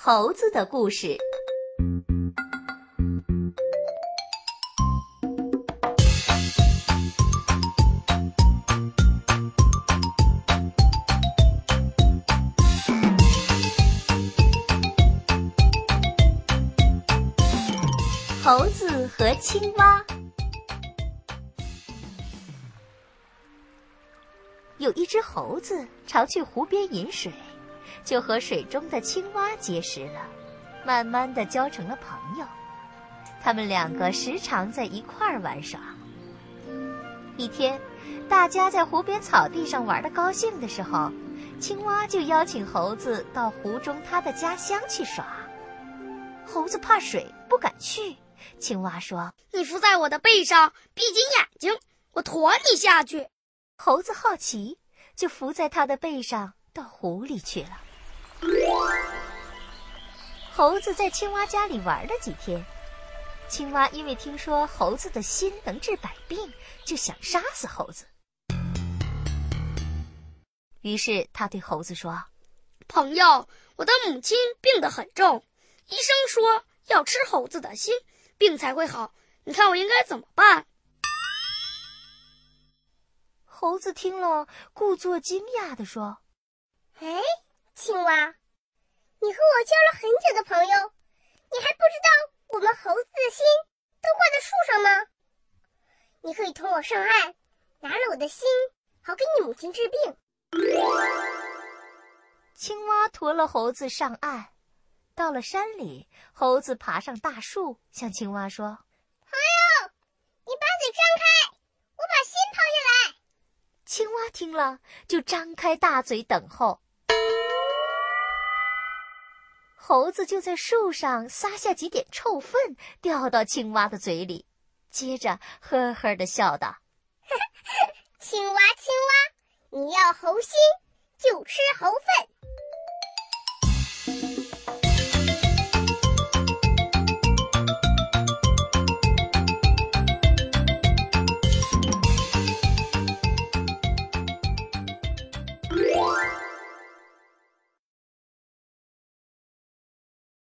猴子的故事。猴子和青蛙。有一只猴子常去湖边饮水，就和水中的青蛙结识了，慢慢的交成了朋友。他们两个时常在一块儿玩耍。一天，大家在湖边草地上玩的高兴的时候，青蛙就邀请猴子到湖中他的家乡去耍。猴子怕水，不敢去。青蛙说：“你伏在我的背上，闭紧眼睛，我驮你下去。”猴子好奇，就伏在他的背上到湖里去了。猴子在青蛙家里玩了几天，青蛙因为听说猴子的心能治百病，就想杀死猴子。于是他对猴子说：“朋友，我的母亲病得很重，医生说要吃猴子的心。”病才会好，你看我应该怎么办？猴子听了，故作惊讶的说：“哎，青蛙，你和我交了很久的朋友，你还不知道我们猴子的心都挂在树上吗？你可以同我上岸，拿了我的心，好给你母亲治病。”青蛙驮了猴子上岸。到了山里，猴子爬上大树，向青蛙说：“朋友，你把嘴张开，我把心掏下来。”青蛙听了，就张开大嘴等候。猴子就在树上撒下几点臭粪，掉到青蛙的嘴里，接着呵呵地笑道：“青蛙，青蛙，你要猴心，就吃猴粪。”